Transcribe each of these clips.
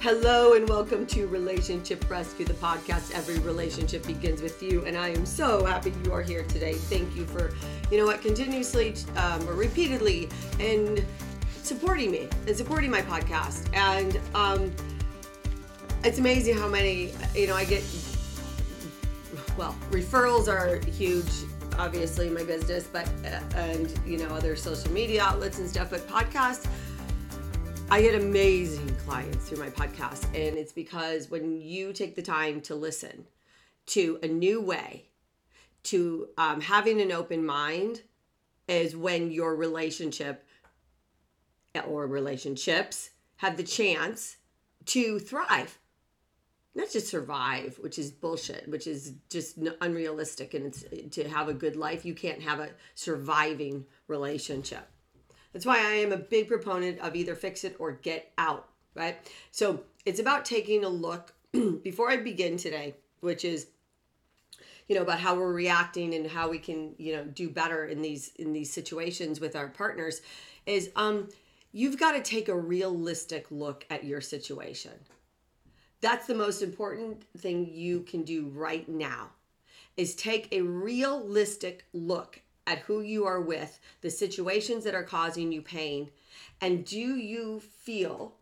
Hello and welcome to Relationship Rescue, the podcast. Every relationship begins with you, and I am so happy you are here today. Thank you for, you know what, continuously um, or repeatedly and supporting me and supporting my podcast. And um, it's amazing how many, you know, I get. Well, referrals are huge obviously in my business but uh, and you know other social media outlets and stuff but podcasts I get amazing clients through my podcast, and it's because when you take the time to listen to a new way, to um, having an open mind, is when your relationship or relationships have the chance to thrive, not just survive, which is bullshit, which is just unrealistic. And it's to have a good life, you can't have a surviving relationship. That's why I am a big proponent of either fix it or get out, right? So it's about taking a look before I begin today, which is you know about how we're reacting and how we can you know do better in these in these situations with our partners is um you've got to take a realistic look at your situation that's the most important thing you can do right now is take a realistic look at who you are with, the situations that are causing you pain, and do you feel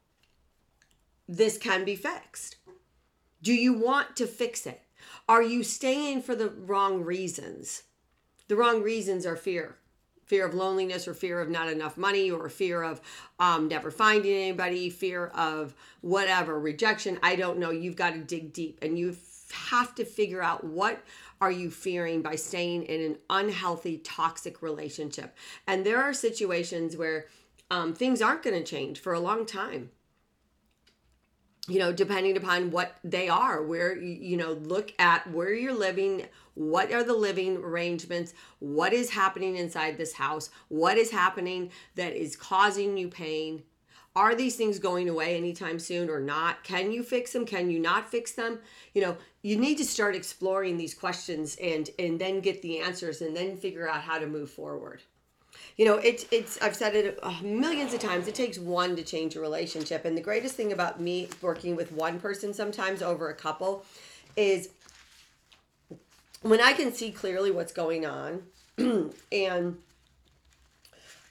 this can be fixed? Do you want to fix it? Are you staying for the wrong reasons? The wrong reasons are fear fear of loneliness or fear of not enough money or fear of um, never finding anybody, fear of whatever, rejection. I don't know. You've got to dig deep and you have to figure out what are you fearing by staying in an unhealthy, toxic relationship? And there are situations where um, things aren't going to change for a long time. You know, depending upon what they are, where, you know, look at where you're living, what are the living arrangements, what is happening inside this house, what is happening that is causing you pain? Are these things going away anytime soon or not? Can you fix them? Can you not fix them? You know you need to start exploring these questions and and then get the answers and then figure out how to move forward. You know it's it's i've said it uh, millions of times it takes one to change a relationship. And the greatest thing about me working with one person sometimes over a couple is when i can see clearly what's going on and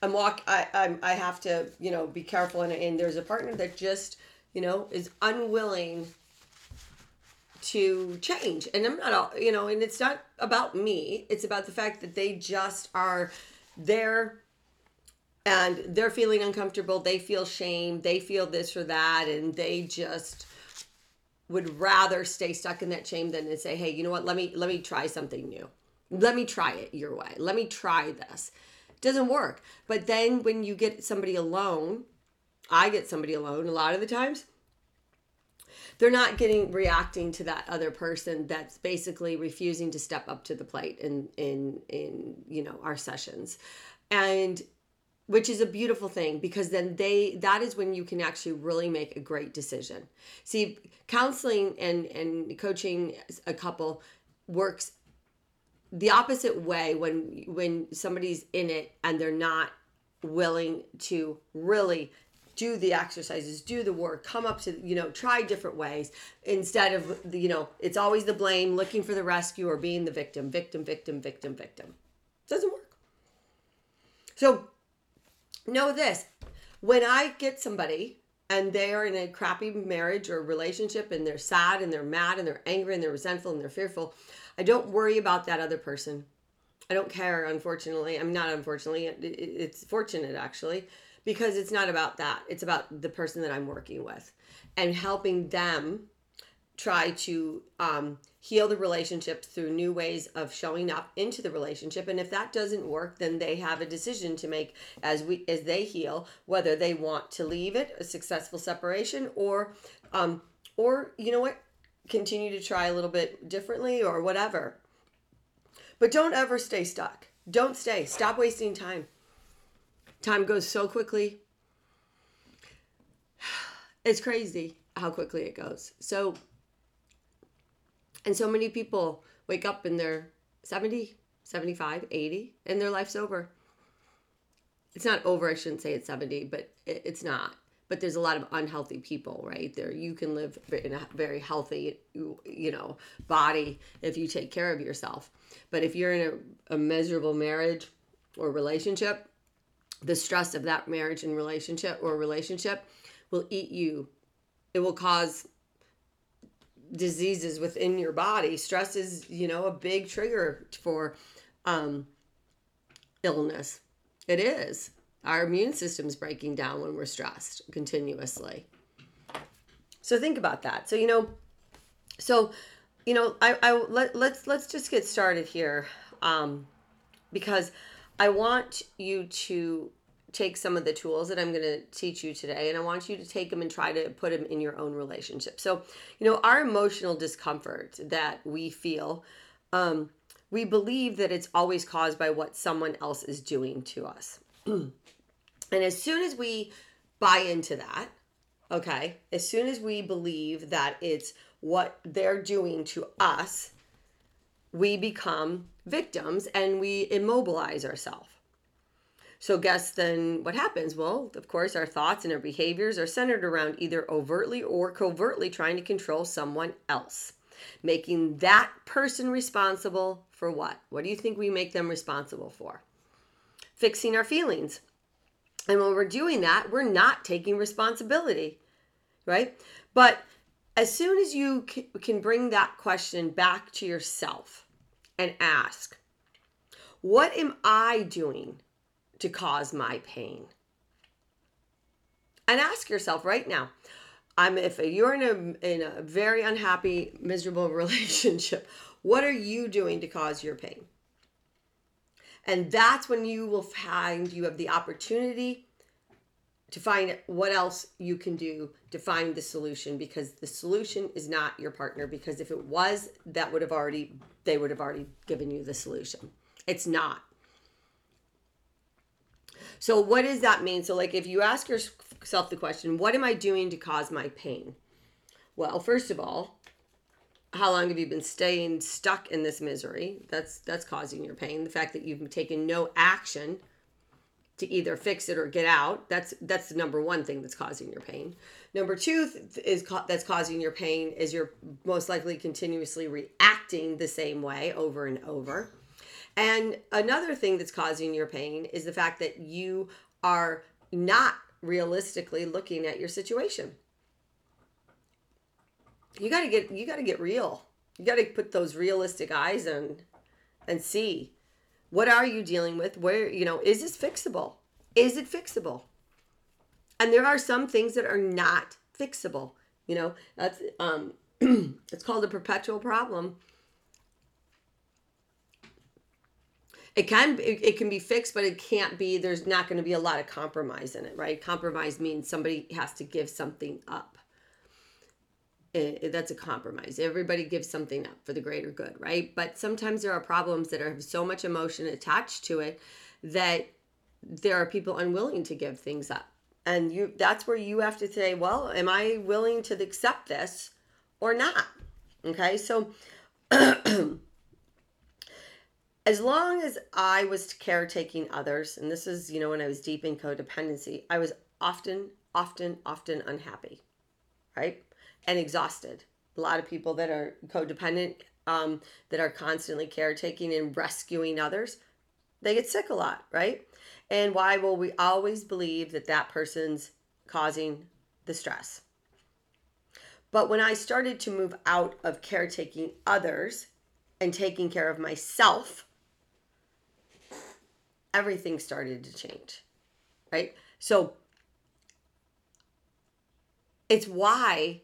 I'm walk. I I'm, I have to you know be careful and, and there's a partner that just you know is unwilling to change. And i'm not all you know and it's not about me. It's about the fact that they just are there and they're feeling uncomfortable. They feel shame. They feel this or that and they just would rather stay stuck in that shame than to say hey you know what let me let me try something new let me try it your way let me try this doesn't work. But then when you get somebody alone, I get somebody alone a lot of the times. They're not getting reacting to that other person that's basically refusing to step up to the plate in in in you know our sessions. And which is a beautiful thing because then they that is when you can actually really make a great decision see counseling and and coaching a couple works the opposite way when when somebody's in it and they're not willing to really do the exercises do the work come up to you know try different ways instead of you know it's always the blame looking for the rescue or being the victim victim victim victim victim. Doesn't work. So know this. When i get somebody and they are in a crappy marriage or relationship and they're sad and they're mad and they're angry and they're resentful and they're fearful I don't worry about that other person. I don't care, unfortunately. I'm not unfortunately. It's fortunate, actually, because it's not about that. It's about the person that I'm working with and helping them try to um, heal the relationship through new ways of showing up into the relationship and if that doesn't work then they have a decision to make as we as they heal whether they want to leave it a successful separation or um or you know what continue to try a little bit differently or whatever. But don't ever stay stuck. Don't stay. Stop wasting time. Time goes so quickly. It's crazy how quickly it goes. So, and so many people wake up and they're 70, 75, 80, and their life's over. It's not over. I shouldn't say it's 70, but it's not but there's a lot of unhealthy people right there you can live in a very healthy you know body if you take care of yourself but if you're in a, a miserable marriage or relationship the stress of that marriage and relationship or relationship will eat you it will cause diseases within your body stress is you know a big trigger for um illness it is our immune system's breaking down when we're stressed continuously. So think about that. So you know, so you know, I, I let let's let's just get started here, um, because I want you to take some of the tools that I'm going to teach you today, and I want you to take them and try to put them in your own relationship. So you know, our emotional discomfort that we feel. Um, we believe that it's always caused by what someone else is doing to us. And as soon as we buy into that, okay, as soon as we believe that it's what they're doing to us, we become victims and we immobilize ourselves. So, guess then what happens? Well, of course, our thoughts and our behaviors are centered around either overtly or covertly trying to control someone else, making that person responsible for what? What do you think we make them responsible for? Fixing our feelings and when we're doing that, we're not taking responsibility, right? But as soon as you can bring that question back to yourself and ask, what am I doing to cause my pain? And ask yourself right now, I'm if you're in a in a very unhappy, miserable relationship, what are you doing to cause your pain? And that's when you will find you have the opportunity to find what else you can do to find the solution because the solution is not your partner because if it was that would have already they would have already given you the solution. It's not. So what does that mean? So like if you ask yourself the question, what am I doing to cause my pain? Well, first of all, how long have you been staying stuck in this misery that's that's causing your pain the fact that you've taken no action to either fix it or get out that's that's the number one thing that's causing your pain number two is that's causing your pain is you're most likely continuously reacting the same way over and over and another thing that's causing your pain is the fact that you are not realistically looking at your situation. You got to get you got to get real. You got to put those realistic eyes on and see what are you dealing with? Where you know is this fixable? Is it fixable? And there are some things that are not fixable you know? That's um it's called a perpetual problem it can it, it can be fixed but it can't be there's not going to be a lot of compromise in it right compromise means somebody has to give something up it, that's a compromise. Everybody gives something up for the greater good, right? But sometimes there are problems that have so much emotion attached to it that there are people unwilling to give things up. And you that's where you have to say, well, am I willing to accept this or not? Okay? So as long as I was caretaking others, and this is, you know, when I was deep in codependency, I was often, often, often unhappy, right? and exhausted. A lot of people that are codependent, um, that are constantly caretaking and rescuing others, they get sick a lot, right? And why will we always believe that that person's causing the stress? But when I started to move out of caretaking others and taking care of myself, everything started to change, right? So it's why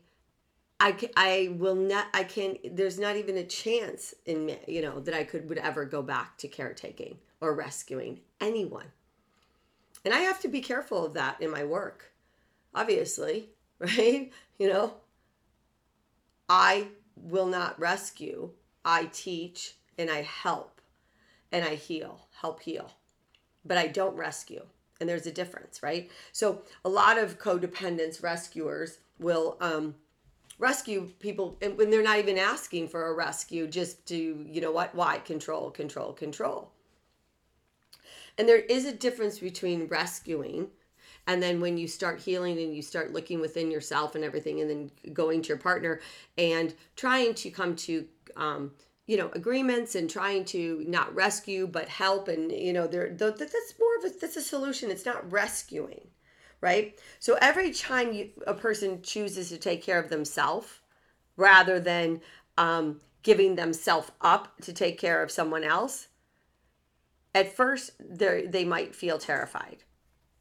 I, I will not I can there's not even a chance in you know that I could would ever go back to caretaking or rescuing anyone. And I have to be careful of that in my work obviously right? You know? I will not rescue I teach and I help and I heal help heal but I don't rescue. And there's a difference right? So a lot of codependence rescuers will um rescue people when they're not even asking for a rescue just to you know what why? Control control control. And there is a difference between rescuing and then when you start healing and you start looking within yourself and everything and then going to your partner and trying to come to um, you know agreements and trying to not rescue but help and you know there that's more of a that's a solution. It's not rescuing right? So every time you, a person chooses to take care of themselves rather than um, giving themselves up to take care of someone else at first they they might feel terrified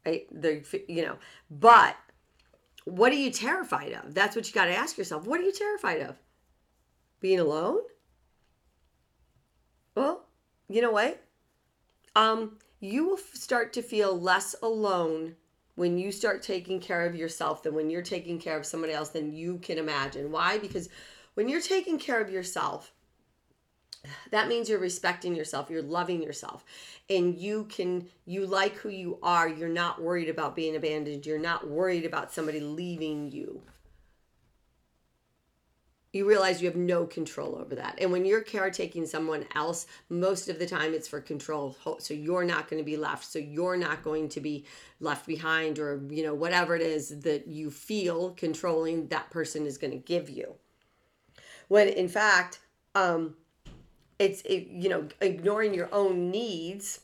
right? They you know but what are you terrified of? That's what you got to ask yourself. What are you terrified of? Being alone well you know what? Um you will start to feel less alone when you start taking care of yourself than when you're taking care of somebody else than you can imagine. Why? Because when you're taking care of yourself that means you're respecting yourself you're loving yourself and you can you like who you are you're not worried about being abandoned you're not worried about somebody leaving you you realize you have no control over that. And when you're caretaking someone else most of the time it's for control. So you're not going to be left so you're not going to be left behind or you know whatever it is that you feel controlling that person is going to give you. When in fact um it's it, you know ignoring your own needs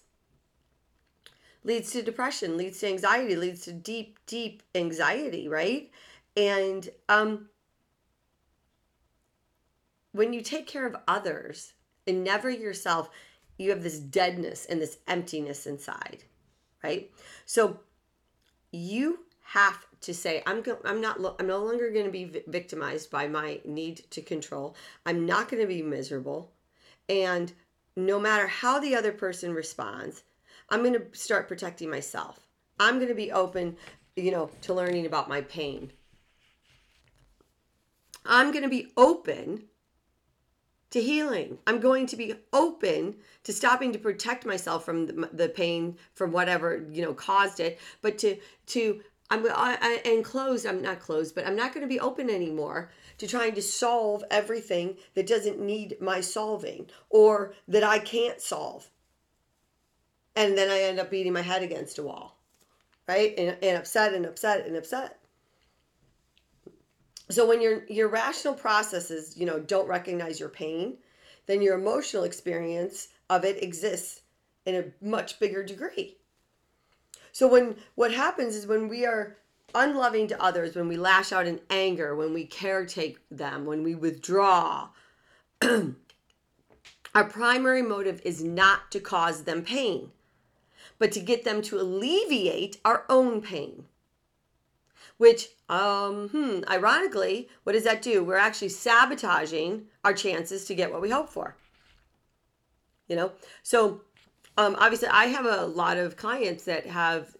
leads to depression leads to anxiety leads to deep deep anxiety right? And um when you take care of others and never yourself you have this deadness and this emptiness inside right so you have to say i'm go- i'm not i'm no longer going to be vi- victimized by my need to control i'm not going to be miserable and no matter how the other person responds, I'm going to start protecting myself. I'm going to be open, you know, to learning about my pain. I'm going to be open to healing. I'm going to be open to stopping to protect myself from the, the pain from whatever, you know, caused it, but to to I'm I, I, and closed. I'm not closed, but I'm not going to be open anymore to trying to solve everything that doesn't need my solving or that I can't solve. And then I end up beating my head against a wall, right? And, and upset and upset and upset. So when your your rational processes, you know, don't recognize your pain, then your emotional experience of it exists in a much bigger degree. So when what happens is when we are unloving to others, when we lash out in anger, when we caretake them, when we withdraw, our primary motive is not to cause them pain, but to get them to alleviate our own pain. Which, um, hmm, ironically, what does that do? We're actually sabotaging our chances to get what we hope for. You know, so um, obviously, I have a lot of clients that have,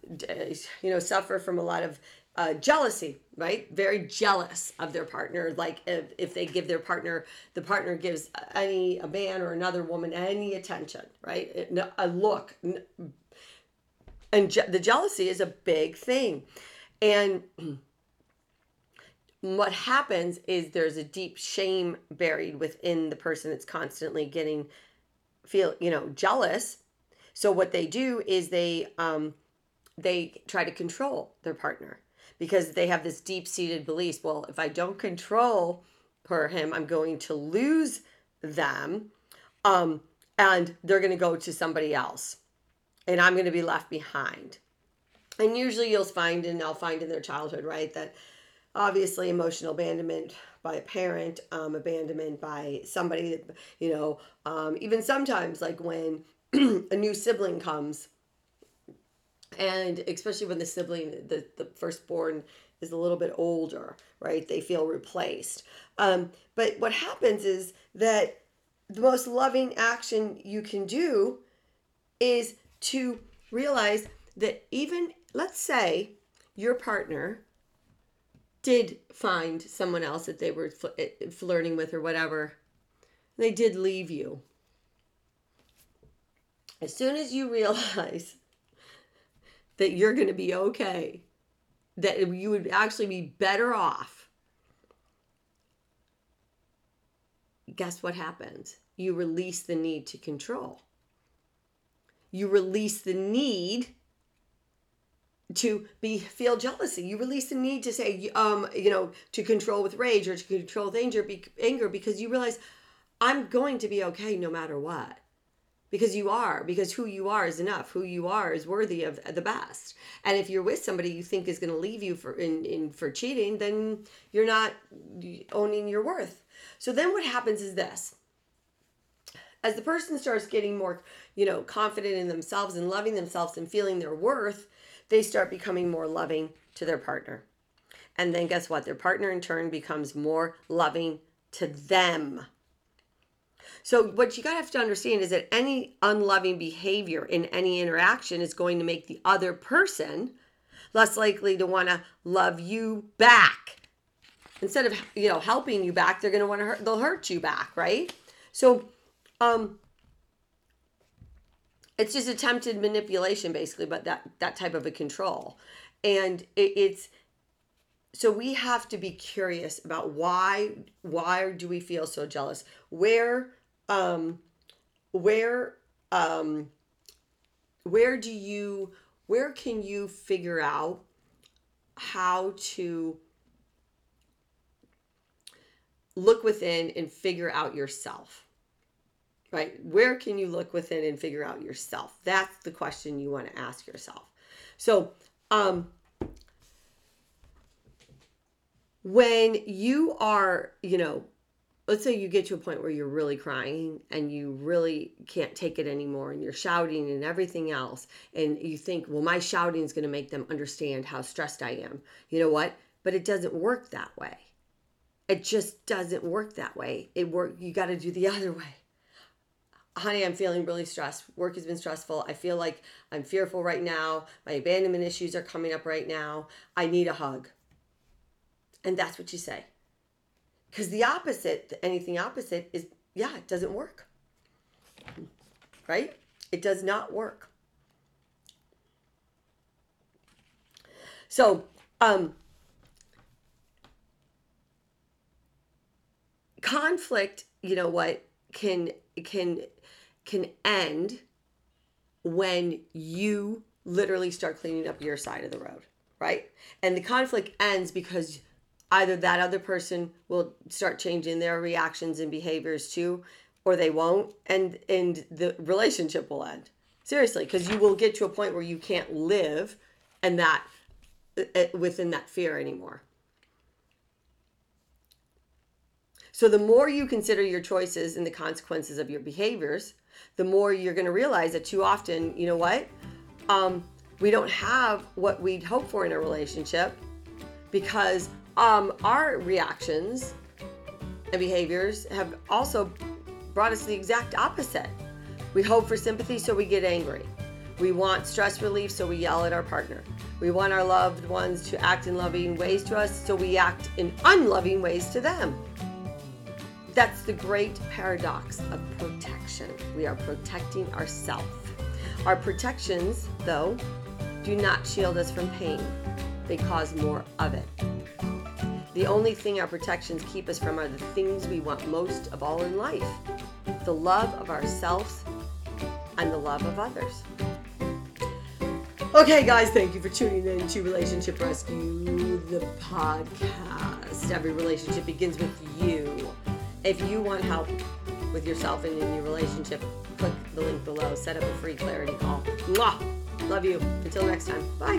you know, suffer from a lot of uh, jealousy, right? Very jealous of their partner. Like if, if they give their partner, the partner gives any a man or another woman any attention, right? A look, and je- the jealousy is a big thing, and what happens is there's a deep shame buried within the person that's constantly getting feel you know jealous so what they do is they um, they try to control their partner because they have this deep seated belief. Well, if I don't control her him, I'm going to lose them, um, and they're going to go to somebody else, and I'm going to be left behind. And usually, you'll find, and I'll find in their childhood, right, that obviously emotional abandonment by a parent, um, abandonment by somebody, you know, um, even sometimes like when a new sibling comes and especially when the sibling the, the firstborn is a little bit older right they feel replaced. Um, but what happens is that the most loving action you can do is to realize that even let's say your partner did find someone else that they were eh, flirting with or whatever they did leave you as soon as you realize that you're going to be okay, that you would actually be better off, guess what happens? You release the need to control. You release the need to be feel jealousy. You release the need to say, um, you know, to control with rage or to control with anger, be, anger because you realize I'm going to be okay no matter what. Because you are, because who you are is enough. Who you are is worthy of the best. And if you're with somebody you think is going to leave you for in, in for cheating, then you're not owning your worth. So then what happens is this. As the person starts getting more, you know, confident in themselves and loving themselves and feeling their worth, they start becoming more loving to their partner. And then guess what? Their partner in turn becomes more loving to them. So what you got to have to understand is that any unloving behavior in any interaction is going to make the other person less likely to want to love you back. Instead of you know helping you back, they're want to hurt. They'll hurt you back, right? So, um, it's just attempted manipulation basically but that that type of a control. And it, it's so we have to be curious about why why do we feel so jealous? Where um where um where do you where can you figure out how to look within and figure out yourself right? Where can you look within and figure out yourself? That's the question you want to ask yourself. So, um, when you are, you know, let's say you get to a point where you're really crying and you really can't take it anymore and you're shouting and everything else, and you think, well, my shouting is going to make them understand how stressed I am. You know what? But it doesn't work that way. It just doesn't work that way. It work. You got to do the other way honey, I'm feeling really stressed. Work has been stressful. I feel like I'm fearful right now. My abandonment issues are coming up right now. I need a hug. And that's what you say. Because the opposite, anything opposite, is yeah, it doesn't work. Right? It does not work. So, um, conflict, you know what, can can can end when you literally start cleaning up your side of the road, right? And the conflict ends because either that other person will start changing their reactions and behaviors too or they won't and and the relationship will end. Seriously, because you will get to a point where you can't live and that uh, uh, within that fear anymore. So the more you consider your choices and the consequences of your behaviors, the more you're going to realize that too often, you know what? Um, we don't have what we'd hope for in a relationship because um, our reactions and behaviors have also brought us the exact opposite. We hope for sympathy, so we get angry. We want stress relief, so we yell at our partner. We want our loved ones to act in loving ways to us, so we act in unloving ways to them. That's the great paradox of protection. We are protecting ourselves. Our protections, though, do not shield us from pain, they cause more of it. The only thing our protections keep us from are the things we want most of all in life the love of ourselves and the love of others. Okay, guys, thank you for tuning in to Relationship Rescue, the podcast. Every relationship begins with you. If you want help with yourself and in your relationship, click the link below. Set up a free clarity call. Mwah! Love you. Until next time. Bye.